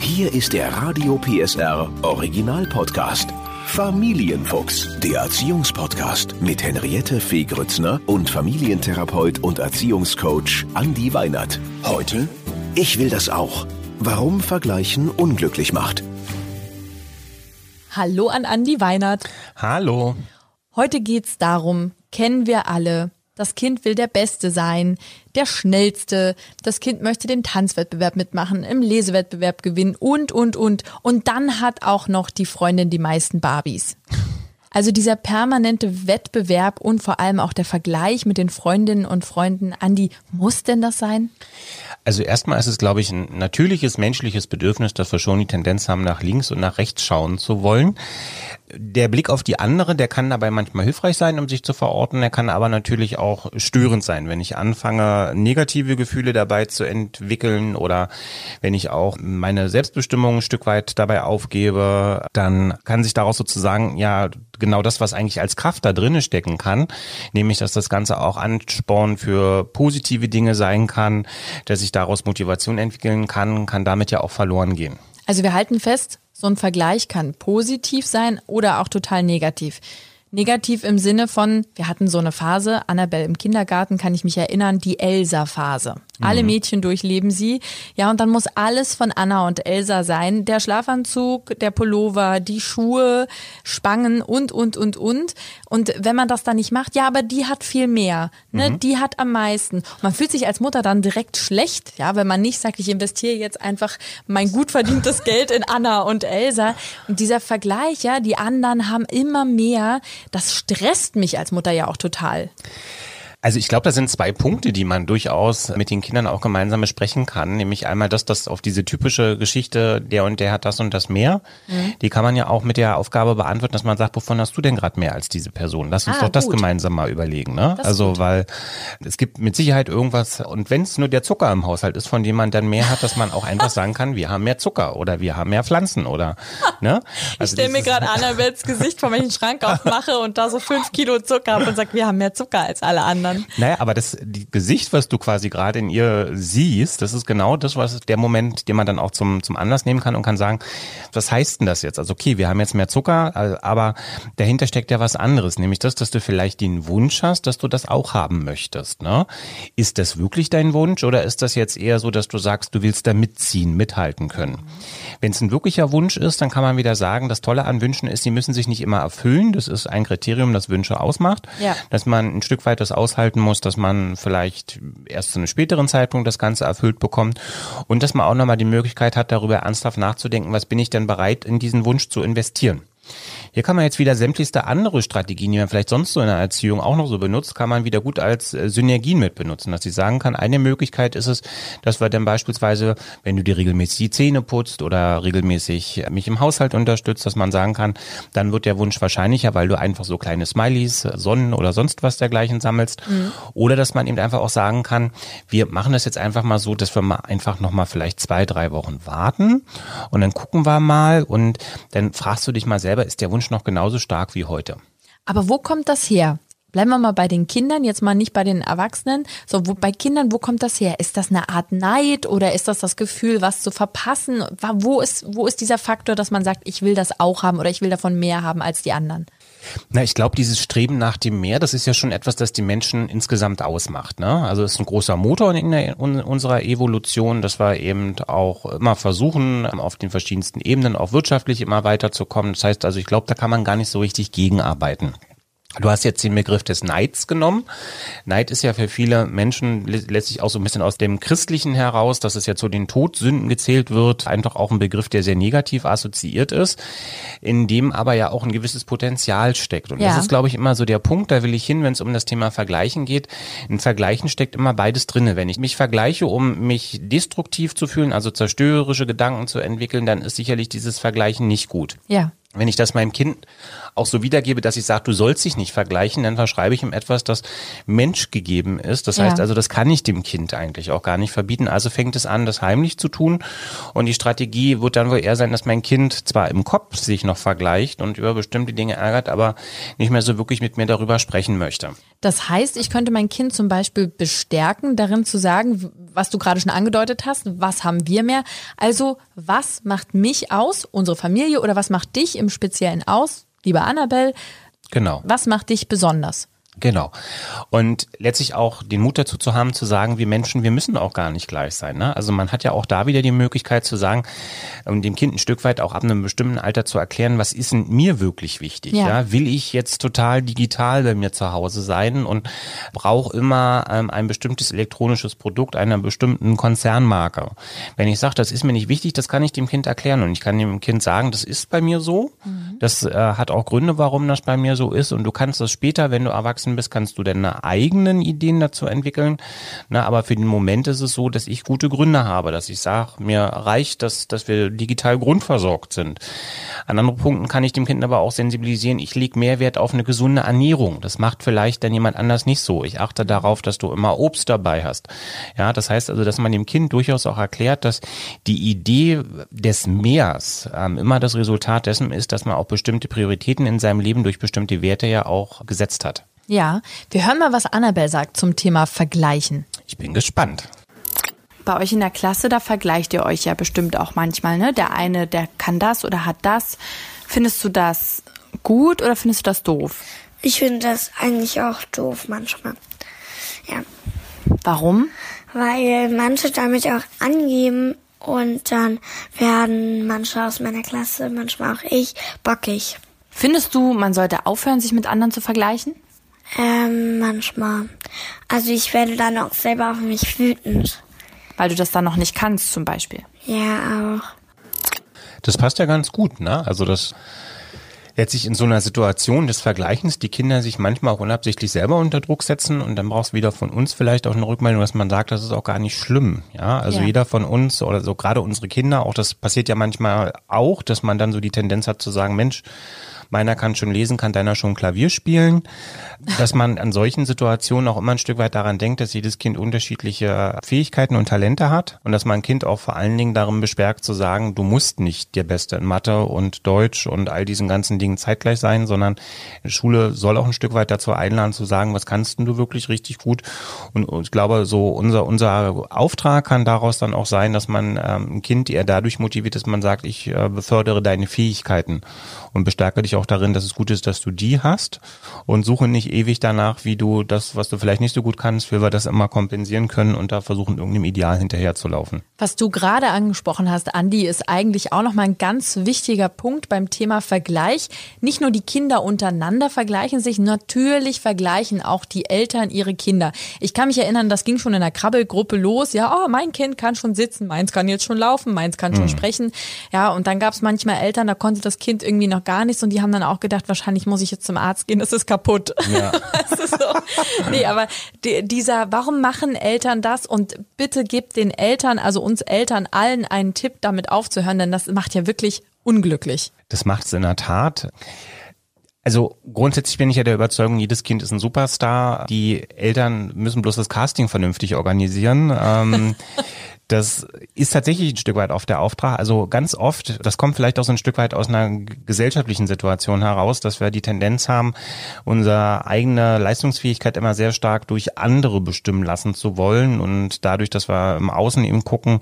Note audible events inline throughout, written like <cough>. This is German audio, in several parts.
Hier ist der Radio PSR Original Podcast. Familienfuchs, der Erziehungspodcast mit Henriette Fee Grützner und Familientherapeut und Erziehungscoach Andi Weinert. Heute, ich will das auch. Warum Vergleichen unglücklich macht. Hallo an Andi Weinert. Hallo. Heute geht's darum, kennen wir alle, das Kind will der Beste sein, der Schnellste. Das Kind möchte den Tanzwettbewerb mitmachen, im Lesewettbewerb gewinnen und, und, und. Und dann hat auch noch die Freundin die meisten Barbies. Also dieser permanente Wettbewerb und vor allem auch der Vergleich mit den Freundinnen und Freunden. Andi, muss denn das sein? Also erstmal ist es, glaube ich, ein natürliches menschliches Bedürfnis, dass wir schon die Tendenz haben, nach links und nach rechts schauen zu wollen. Der Blick auf die andere, der kann dabei manchmal hilfreich sein, um sich zu verorten. Er kann aber natürlich auch störend sein, wenn ich anfange, negative Gefühle dabei zu entwickeln oder wenn ich auch meine Selbstbestimmung ein Stück weit dabei aufgebe, dann kann sich daraus sozusagen ja genau das, was eigentlich als Kraft da drinnen stecken kann, nämlich dass das Ganze auch Ansporn für positive Dinge sein kann, dass ich daraus Motivation entwickeln kann, kann damit ja auch verloren gehen. Also wir halten fest, so ein Vergleich kann positiv sein oder auch total negativ. Negativ im Sinne von, wir hatten so eine Phase, Annabelle im Kindergarten, kann ich mich erinnern, die Elsa-Phase. Alle mhm. Mädchen durchleben sie. Ja, und dann muss alles von Anna und Elsa sein. Der Schlafanzug, der Pullover, die Schuhe, Spangen und, und, und, und. Und wenn man das dann nicht macht, ja, aber die hat viel mehr. Ne? Mhm. Die hat am meisten. Und man fühlt sich als Mutter dann direkt schlecht, ja, wenn man nicht sagt, ich investiere jetzt einfach mein gut verdientes Geld in Anna und Elsa. Und dieser Vergleich, ja, die anderen haben immer mehr, das stresst mich als Mutter ja auch total. Also ich glaube, da sind zwei Punkte, die man durchaus mit den Kindern auch gemeinsam besprechen kann. Nämlich einmal das, dass auf diese typische Geschichte, der und der hat das und das mehr, mhm. die kann man ja auch mit der Aufgabe beantworten, dass man sagt, wovon hast du denn gerade mehr als diese Person? Lass uns ah, doch das gut. gemeinsam mal überlegen. Ne? Also weil es gibt mit Sicherheit irgendwas, und wenn es nur der Zucker im Haushalt ist, von dem man dann mehr hat, dass man auch einfach sagen kann, wir haben mehr Zucker oder wir haben mehr Pflanzen oder <laughs> ne? Also ich stelle mir gerade Annabels Gesicht vor, wenn ich einen Schrank aufmache und da so fünf Kilo Zucker habe und sage, wir haben mehr Zucker als alle anderen anderen. Naja, aber das Gesicht, was du quasi gerade in ihr siehst, das ist genau das, was der Moment, den man dann auch zum, zum Anlass nehmen kann und kann sagen, was heißt denn das jetzt? Also okay, wir haben jetzt mehr Zucker, äh, aber dahinter steckt ja was anderes, nämlich das, dass du vielleicht den Wunsch hast, dass du das auch haben möchtest. Ne? Ist das wirklich dein Wunsch oder ist das jetzt eher so, dass du sagst, du willst da mitziehen, mithalten können? Wenn es ein wirklicher Wunsch ist, dann kann man wieder sagen, das Tolle an Wünschen ist, sie müssen sich nicht immer erfüllen. Das ist ein Kriterium, das Wünsche ausmacht. Ja. Dass man ein Stück weit das aushalten muss, dass man vielleicht erst zu einem späteren Zeitpunkt das Ganze erfüllt bekommt und dass man auch nochmal die Möglichkeit hat, darüber ernsthaft nachzudenken, was bin ich denn bereit, in diesen Wunsch zu investieren. Hier kann man jetzt wieder sämtlichste andere Strategien, die man vielleicht sonst so in der Erziehung auch noch so benutzt, kann man wieder gut als äh, Synergien mit benutzen. Dass ich sagen kann, eine Möglichkeit ist es, dass wir dann beispielsweise, wenn du dir regelmäßig die Zähne putzt oder regelmäßig mich im Haushalt unterstützt, dass man sagen kann, dann wird der Wunsch wahrscheinlicher, weil du einfach so kleine Smileys, Sonnen oder sonst was dergleichen sammelst. Mhm. Oder dass man eben einfach auch sagen kann, wir machen das jetzt einfach mal so, dass wir mal einfach nochmal vielleicht zwei, drei Wochen warten und dann gucken wir mal und dann fragst du dich mal selber, ist der Wunsch Wunsch noch genauso stark wie heute. Aber wo kommt das her? Bleiben wir mal bei den Kindern, jetzt mal nicht bei den Erwachsenen. So, wo, bei Kindern, wo kommt das her? Ist das eine Art Neid oder ist das das Gefühl, was zu verpassen? Wo ist, wo ist dieser Faktor, dass man sagt, ich will das auch haben oder ich will davon mehr haben als die anderen? Na, ich glaube, dieses Streben nach dem Meer, das ist ja schon etwas, das die Menschen insgesamt ausmacht. Ne? Also es ist ein großer Motor in, der, in unserer Evolution, dass wir eben auch immer versuchen, auf den verschiedensten Ebenen auch wirtschaftlich immer weiterzukommen. Das heißt also, ich glaube, da kann man gar nicht so richtig gegenarbeiten. Du hast jetzt den Begriff des Neids genommen. Neid ist ja für viele Menschen letztlich auch so ein bisschen aus dem Christlichen heraus, dass es ja zu den Todsünden gezählt wird, einfach auch ein Begriff, der sehr negativ assoziiert ist, in dem aber ja auch ein gewisses Potenzial steckt. Und ja. das ist, glaube ich, immer so der Punkt, da will ich hin, wenn es um das Thema Vergleichen geht. In Vergleichen steckt immer beides drinne. Wenn ich mich vergleiche, um mich destruktiv zu fühlen, also zerstörerische Gedanken zu entwickeln, dann ist sicherlich dieses Vergleichen nicht gut. Ja. Wenn ich das meinem Kind auch so wiedergebe, dass ich sage, du sollst dich nicht vergleichen, dann verschreibe ich ihm etwas, das menschgegeben ist. Das heißt Ja. also, das kann ich dem Kind eigentlich auch gar nicht verbieten. Also fängt es an, das heimlich zu tun. Und die Strategie wird dann wohl eher sein, dass mein Kind zwar im Kopf sich noch vergleicht und über bestimmte Dinge ärgert, aber nicht mehr so wirklich mit mir darüber sprechen möchte. Das heißt, ich könnte mein Kind zum Beispiel bestärken, darin zu sagen, was du gerade schon angedeutet hast, was haben wir mehr? Also, was macht mich aus, unsere Familie, oder was macht dich im Speziellen aus, liebe Annabelle? Genau. Was macht dich besonders? Genau. Und letztlich auch den Mut dazu zu haben, zu sagen, wir Menschen, wir müssen auch gar nicht gleich sein. Ne? Also man hat ja auch da wieder die Möglichkeit zu sagen, um dem Kind ein Stück weit auch ab einem bestimmten Alter zu erklären, was ist denn mir wirklich wichtig? Ja. Ja. Will ich jetzt total digital bei mir zu Hause sein und brauche immer ähm, ein bestimmtes elektronisches Produkt einer bestimmten Konzernmarke? Wenn ich sage, das ist mir nicht wichtig, das kann ich dem Kind erklären und ich kann dem Kind sagen, das ist bei mir so. Das äh, hat auch Gründe, warum das bei mir so ist und du kannst das später, wenn du erwachsen bist, kannst du deine eigenen Ideen dazu entwickeln. Na, aber für den Moment ist es so, dass ich gute Gründe habe, dass ich sage, mir reicht, dass, dass wir digital grundversorgt sind. An anderen Punkten kann ich dem Kind aber auch sensibilisieren, ich lege mehr Wert auf eine gesunde Ernährung. Das macht vielleicht dann jemand anders nicht so. Ich achte darauf, dass du immer Obst dabei hast. Ja, das heißt also, dass man dem Kind durchaus auch erklärt, dass die Idee des Mehrs ähm, immer das Resultat dessen ist, dass man auch bestimmte Prioritäten in seinem Leben durch bestimmte Werte ja auch gesetzt hat. Ja, wir hören mal, was Annabelle sagt zum Thema Vergleichen. Ich bin gespannt. Bei euch in der Klasse, da vergleicht ihr euch ja bestimmt auch manchmal, ne? Der eine, der kann das oder hat das. Findest du das gut oder findest du das doof? Ich finde das eigentlich auch doof manchmal. Ja, Warum? weil manche damit auch angeben und dann werden manche aus meiner Klasse, manchmal auch ich, bockig. Findest du, man sollte aufhören, sich mit anderen zu vergleichen? Ähm, manchmal. Also ich werde dann auch selber auf mich wütend. Weil du das dann noch nicht kannst, zum Beispiel. Ja, auch. Das passt ja ganz gut, ne? Also das letztlich in so einer Situation des Vergleichens die Kinder sich manchmal auch unabsichtlich selber unter Druck setzen und dann brauchst du wieder von uns vielleicht auch eine Rückmeldung, dass man sagt, das ist auch gar nicht schlimm. Ja, also Ja. jeder von uns oder so gerade unsere Kinder, auch das passiert ja manchmal auch, dass man dann so die Tendenz hat zu sagen, Mensch, meiner kann schon lesen, kann deiner schon Klavier spielen, dass man an solchen Situationen auch immer ein Stück weit daran denkt, dass jedes Kind unterschiedliche Fähigkeiten und Talente hat und dass man ein Kind auch vor allen Dingen darin bestärkt zu sagen, du musst nicht der Beste in Mathe und Deutsch und all diesen ganzen Dingen zeitgleich sein, sondern die Schule soll auch ein Stück weit dazu einladen zu sagen, was kannst du wirklich richtig gut? Und, und ich glaube, so unser, unser Auftrag kann daraus dann auch sein, dass man ähm, ein Kind eher dadurch motiviert, dass man sagt, ich äh, befördere deine Fähigkeiten und bestärke dich auch darin, dass es gut ist, dass du die hast und suche nicht ewig danach, wie du das, was du vielleicht nicht so gut kannst, wie wir das immer kompensieren können und da versuchen, irgendeinem Ideal hinterherzulaufen. Was du gerade angesprochen hast, Andi, ist eigentlich auch nochmal ein ganz wichtiger Punkt beim Thema Vergleich. Nicht nur die Kinder untereinander vergleichen sich, natürlich vergleichen auch die Eltern ihre Kinder. Ich kann mich erinnern, das ging schon in der Krabbelgruppe los. Ja, oh, mein Kind kann schon sitzen, meins kann jetzt schon laufen, meins kann schon sprechen. Ja, und dann gab es manchmal Eltern, da konnte das Kind irgendwie noch gar nichts und die haben dann auch gedacht, wahrscheinlich muss ich jetzt zum Arzt gehen, das ist kaputt. Ja. <laughs> Ist so. Nee, aber die, dieser, warum machen Eltern das? Und bitte gebt den Eltern, also uns Eltern allen einen Tipp, damit aufzuhören, denn das macht ja wirklich unglücklich. Das macht es in der Tat. Also grundsätzlich bin ich ja der Überzeugung, jedes Kind ist ein Superstar. Die Eltern müssen bloß das Casting vernünftig organisieren. Ähm, <laughs> das ist tatsächlich ein Stück weit auf der Auftrag. Also ganz oft, das kommt vielleicht auch so ein Stück weit aus einer gesellschaftlichen Situation heraus, dass wir die Tendenz haben, unsere eigene Leistungsfähigkeit immer sehr stark durch andere bestimmen lassen zu wollen. Und dadurch, dass wir im Außen eben gucken,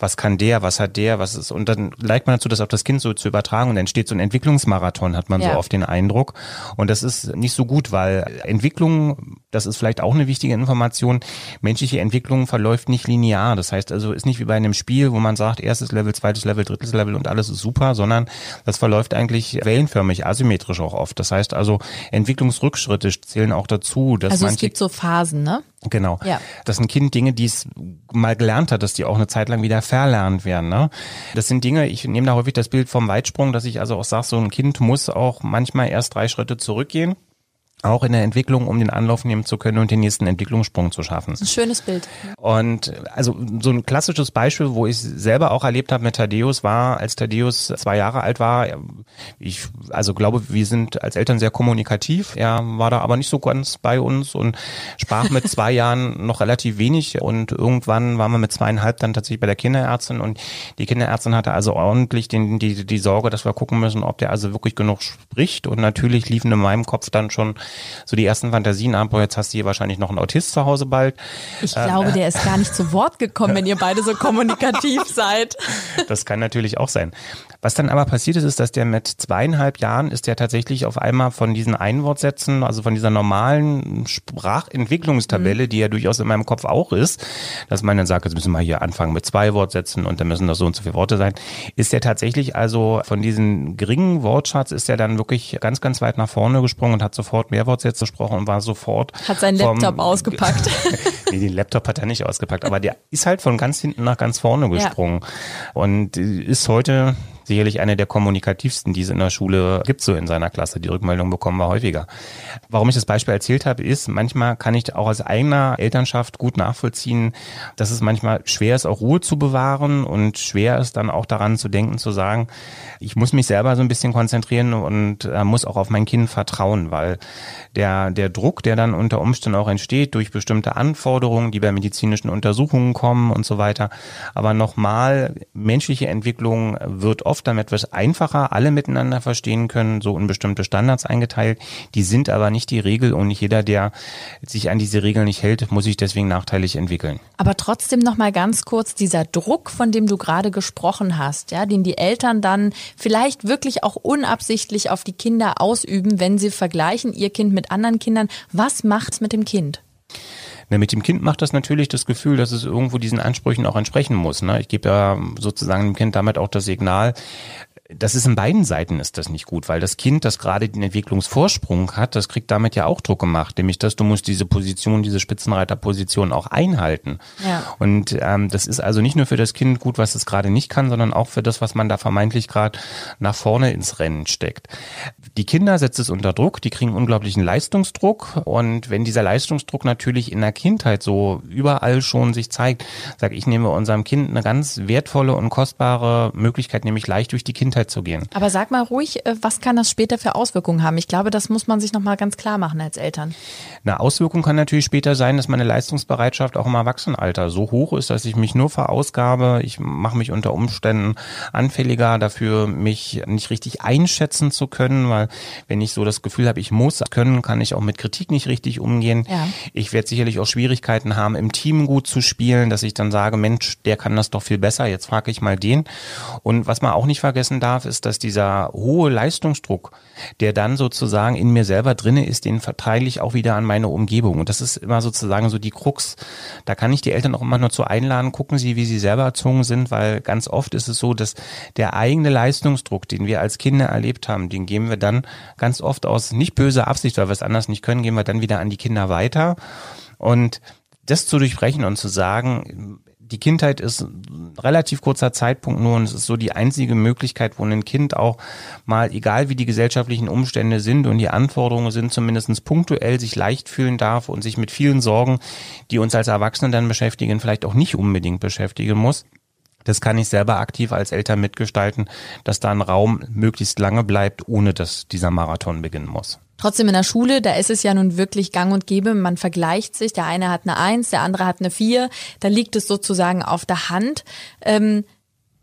was kann der, was hat der, was ist und dann neigt man dazu, das auf das Kind so zu übertragen. Und dann entsteht so ein Entwicklungsmarathon, hat man Ja. so oft den Eindruck. Und das ist nicht so gut, weil Entwicklung, das ist vielleicht auch eine wichtige Information, menschliche Entwicklung verläuft nicht linear, das heißt also ist nicht wie bei einem Spiel, wo man sagt, erstes Level, zweites Level, drittes Level und alles ist super, sondern das verläuft eigentlich wellenförmig, asymmetrisch auch oft. Das heißt also Entwicklungsrückschritte zählen auch dazu, dass Also es manche gibt so Phasen, ne? Genau. Ja. Dass ein Kind Dinge, die es mal gelernt hat, dass die auch eine Zeit lang wieder verlernt werden. Ne? Das sind Dinge, ich nehme da häufig das Bild vom Weitsprung, dass ich also auch sage, so ein Kind muss auch manchmal erst drei Schritte zurückgehen auch in der Entwicklung, um den Anlauf nehmen zu können und den nächsten Entwicklungssprung zu schaffen. Ein schönes Bild. Und also so ein klassisches Beispiel, wo ich selber auch erlebt habe mit Thaddeus, war, als Thaddeus zwei Jahre alt war. Ich also glaube, wir sind als Eltern sehr kommunikativ. Er war da aber nicht so ganz bei uns und sprach mit <laughs> zwei Jahren noch relativ wenig. Und irgendwann waren wir mit zweieinhalb dann tatsächlich bei der Kinderärztin und die Kinderärztin hatte also ordentlich den, die, die Sorge, dass wir gucken müssen, ob der also wirklich genug spricht. Und natürlich liefen in meinem Kopf dann schon so die ersten Fantasien ab. Jetzt hast du hier wahrscheinlich noch einen Autist zu Hause bald. Ich glaube, der ist <laughs> gar nicht zu Wort gekommen, wenn ihr beide so kommunikativ seid. Das kann natürlich auch sein. Was dann aber passiert ist, ist, dass der mit zweieinhalb Jahren ist der tatsächlich auf einmal von diesen Einwortsätzen, also von dieser normalen Sprachentwicklungstabelle, mhm. die ja durchaus in meinem Kopf auch ist, dass man dann sagt, jetzt müssen wir hier anfangen mit zwei Wortsätzen und dann müssen das so und so viele Worte sein, ist der tatsächlich also von diesen geringen Wortschatz ist er dann wirklich ganz, ganz weit nach vorne gesprungen und hat sofort mehr Wortsätze gesprochen und war sofort. Hat seinen Laptop <laughs> ausgepackt. nee, den Laptop hat er nicht ausgepackt, aber der ist halt von ganz hinten nach ganz vorne gesprungen ja. und ist heute sicherlich eine der kommunikativsten, die es in der Schule gibt, so in seiner Klasse. Die Rückmeldung bekommen wir häufiger. Warum ich das Beispiel erzählt habe, ist, manchmal kann ich auch aus eigener Elternschaft gut nachvollziehen, dass es manchmal schwer ist, auch Ruhe zu bewahren und schwer ist dann auch daran zu denken, zu sagen, ich muss mich selber so ein bisschen konzentrieren und äh, muss auch auf mein Kind vertrauen, weil der, der Druck, der dann unter Umständen auch entsteht durch bestimmte Anforderungen, die bei medizinischen Untersuchungen kommen und so weiter. Aber nochmal, menschliche Entwicklung wird oft damit etwas einfacher, alle miteinander verstehen können, so in bestimmte Standards eingeteilt. Die sind aber nicht die Regel und nicht jeder, der sich an diese Regeln nicht hält, muss sich deswegen nachteilig entwickeln. Aber trotzdem noch mal ganz kurz dieser Druck, von dem du gerade gesprochen hast, ja, den die Eltern dann vielleicht wirklich auch unabsichtlich auf die Kinder ausüben, wenn sie vergleichen ihr Kind mit anderen Kindern. Was macht's mit dem Kind? Na, mit dem Kind macht das natürlich das Gefühl, dass es irgendwo diesen Ansprüchen auch entsprechen muss. Ne? Ich gebe ja sozusagen dem Kind damit auch das Signal, das ist in beiden Seiten ist das nicht gut, weil das Kind, das gerade den Entwicklungsvorsprung hat, das kriegt damit ja auch Druck gemacht, nämlich dass du musst diese Position, diese Spitzenreiterposition auch einhalten. Ja. Und ähm, das ist also nicht nur für das Kind gut, was es gerade nicht kann, sondern auch für das, was man da vermeintlich gerade nach vorne ins Rennen steckt. Die Kinder setzt es unter Druck, die kriegen unglaublichen Leistungsdruck und wenn dieser Leistungsdruck natürlich in der Kindheit so überall schon sich zeigt, sage ich, nehme unserem Kind eine ganz wertvolle und kostbare Möglichkeit, nämlich leicht durch die Kindheit Kindheit zu gehen. Aber sag mal ruhig, äh, was kann das später für Auswirkungen haben? Ich glaube, das muss man sich nochmal ganz klar machen als Eltern. Eine Auswirkung kann natürlich später sein, dass meine Leistungsbereitschaft auch im Erwachsenenalter so hoch ist, dass ich mich nur verausgabe. Ich mache mich unter Umständen anfälliger dafür, mich nicht richtig einschätzen zu können, weil wenn ich so das Gefühl habe, ich muss können, kann ich auch mit Kritik nicht richtig umgehen. Ja. Ich werde sicherlich auch Schwierigkeiten haben, im Team gut zu spielen, dass ich dann sage, Mensch, der kann das doch viel besser, jetzt frage ich mal den. Und was man auch nicht vergessen darf, darf, ist, dass dieser hohe Leistungsdruck, der dann sozusagen in mir selber drinne ist, den verteile ich auch wieder an meine Umgebung. Und das ist immer sozusagen so die Krux. Da kann ich die Eltern auch immer nur zu einladen, gucken Sie, wie sie selber erzogen sind, weil ganz oft ist es so, dass der eigene Leistungsdruck, den wir als Kinder erlebt haben, den geben wir dann ganz oft aus nicht böser Absicht, weil wir es anders nicht können, geben wir dann wieder an die Kinder weiter. Und das zu durchbrechen und zu sagen, die Kindheit ist ein relativ kurzer Zeitpunkt nur und es ist so die einzige Möglichkeit, wo ein Kind auch mal, egal wie die gesellschaftlichen Umstände sind und die Anforderungen sind, zumindest punktuell sich leicht fühlen darf und sich mit vielen Sorgen, die uns als Erwachsene dann beschäftigen, vielleicht auch nicht unbedingt beschäftigen muss. Das kann ich selber aktiv als Eltern mitgestalten, dass da ein Raum möglichst lange bleibt, ohne dass dieser Marathon beginnen muss. Trotzdem in der Schule, da ist es ja nun wirklich gang und gäbe, man vergleicht sich, der eine hat eine Eins, der andere hat eine Vier, da liegt es sozusagen auf der Hand. Ähm,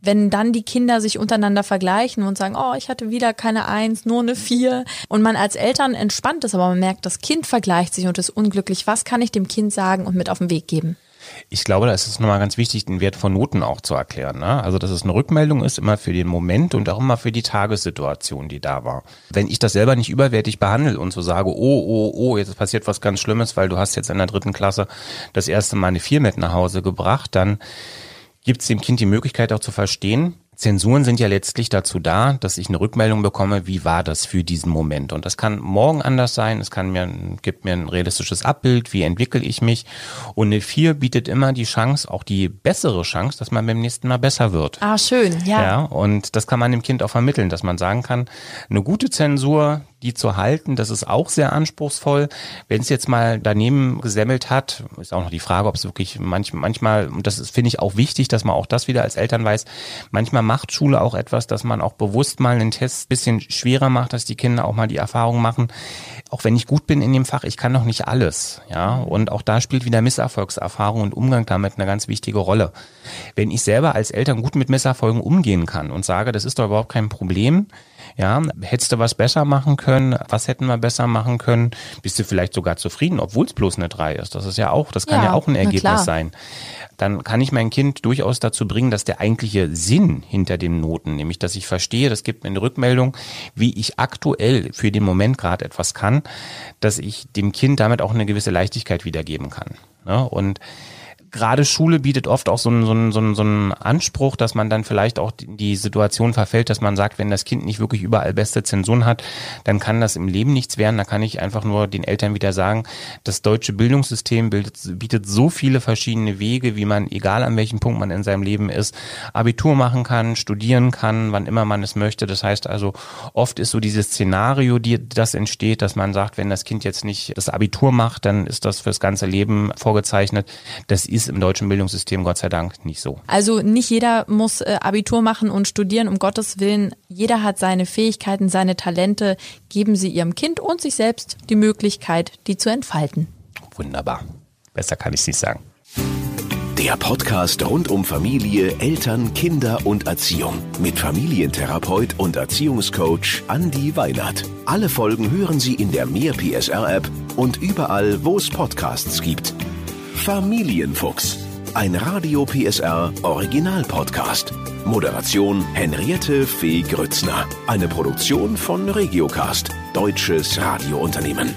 wenn dann die Kinder sich untereinander vergleichen und sagen, oh, ich hatte wieder keine Eins, nur eine Vier. Und man als Eltern entspannt ist, aber man merkt, das Kind vergleicht sich und ist unglücklich, was kann ich dem Kind sagen und mit auf den Weg geben? Ich glaube, da ist es nochmal ganz wichtig, den Wert von Noten auch zu erklären. Ne? Also, dass es eine Rückmeldung ist, immer für den Moment und auch immer für die Tagessituation, die da war. Wenn ich das selber nicht überwertig behandle und so sage, oh, oh, oh, jetzt passiert was ganz Schlimmes, weil du hast jetzt in der dritten Klasse das erste Mal eine Vier mit nach Hause gebracht, dann gibt es dem Kind die Möglichkeit auch zu verstehen, Zensuren sind ja letztlich dazu da, dass ich eine Rückmeldung bekomme, wie war das für diesen Moment. Und das kann morgen anders sein, es kann mir, gibt mir ein realistisches Abbild, wie entwickle ich mich. Und eine 4 bietet immer die Chance, auch die bessere Chance, dass man beim nächsten Mal besser wird. Ah, schön, ja. Ja, und das kann man dem Kind auch vermitteln, dass man sagen kann, eine gute Zensur, die zu halten, das ist auch sehr anspruchsvoll. Wenn es jetzt mal daneben gesemmelt hat, ist auch noch die Frage, ob es wirklich manchmal, manchmal, und das finde ich auch wichtig, dass man auch das wieder als Eltern weiß, manchmal macht Schule auch etwas, dass man auch bewusst mal einen Test bisschen schwerer macht, dass die Kinder auch mal die Erfahrung machen, auch wenn ich gut bin in dem Fach, ich kann noch nicht alles, ja. Und auch da spielt wieder Misserfolgserfahrung und Umgang damit eine ganz wichtige Rolle. Wenn ich selber als Eltern gut mit Misserfolgen umgehen kann und sage, das ist doch überhaupt kein Problem, ja, hättest du was besser machen können? Was hätten wir besser machen können? Bist du vielleicht sogar zufrieden, obwohl es bloß eine 3 ist? Das ist ja auch, das kann ja, ja auch ein Ergebnis sein. Dann kann ich mein Kind durchaus dazu bringen, dass der eigentliche Sinn hinter den Noten, nämlich dass ich verstehe, das gibt mir eine Rückmeldung, wie ich aktuell für den Moment gerade etwas kann, dass ich dem Kind damit auch eine gewisse Leichtigkeit wiedergeben kann. Ne? Und gerade Schule bietet oft auch so einen, so, einen, so, einen, so einen Anspruch, dass man dann vielleicht auch die Situation verfällt, dass man sagt, wenn das Kind nicht wirklich überall beste Zensuren hat, dann kann das im Leben nichts werden. Da kann ich einfach nur den Eltern wieder sagen, das deutsche Bildungssystem bildet, bietet so viele verschiedene Wege, wie man, egal an welchem Punkt man in seinem Leben ist, Abitur machen kann, studieren kann, wann immer man es möchte. Das heißt also, oft ist so dieses Szenario, die, das entsteht, dass man sagt, wenn das Kind jetzt nicht das Abitur macht, dann ist das fürs ganze Leben vorgezeichnet. Das ist ist im deutschen Bildungssystem Gott sei Dank nicht so. Also nicht jeder muss äh, Abitur machen und studieren, um Gottes Willen. Jeder hat seine Fähigkeiten, seine Talente. Geben Sie Ihrem Kind und sich selbst die Möglichkeit, die zu entfalten. Wunderbar. Besser kann ich es nicht sagen. Der Podcast rund um Familie, Eltern, Kinder und Erziehung mit Familientherapeut und Erziehungscoach Andi Weinert. Alle Folgen hören Sie in der Mehr PSR App und überall, wo es Podcasts gibt. Familienfuchs. Ein Radio PSR Original Podcast. Moderation Henriette Fee Grützner. Eine Produktion von Regiocast, deutsches Radiounternehmen.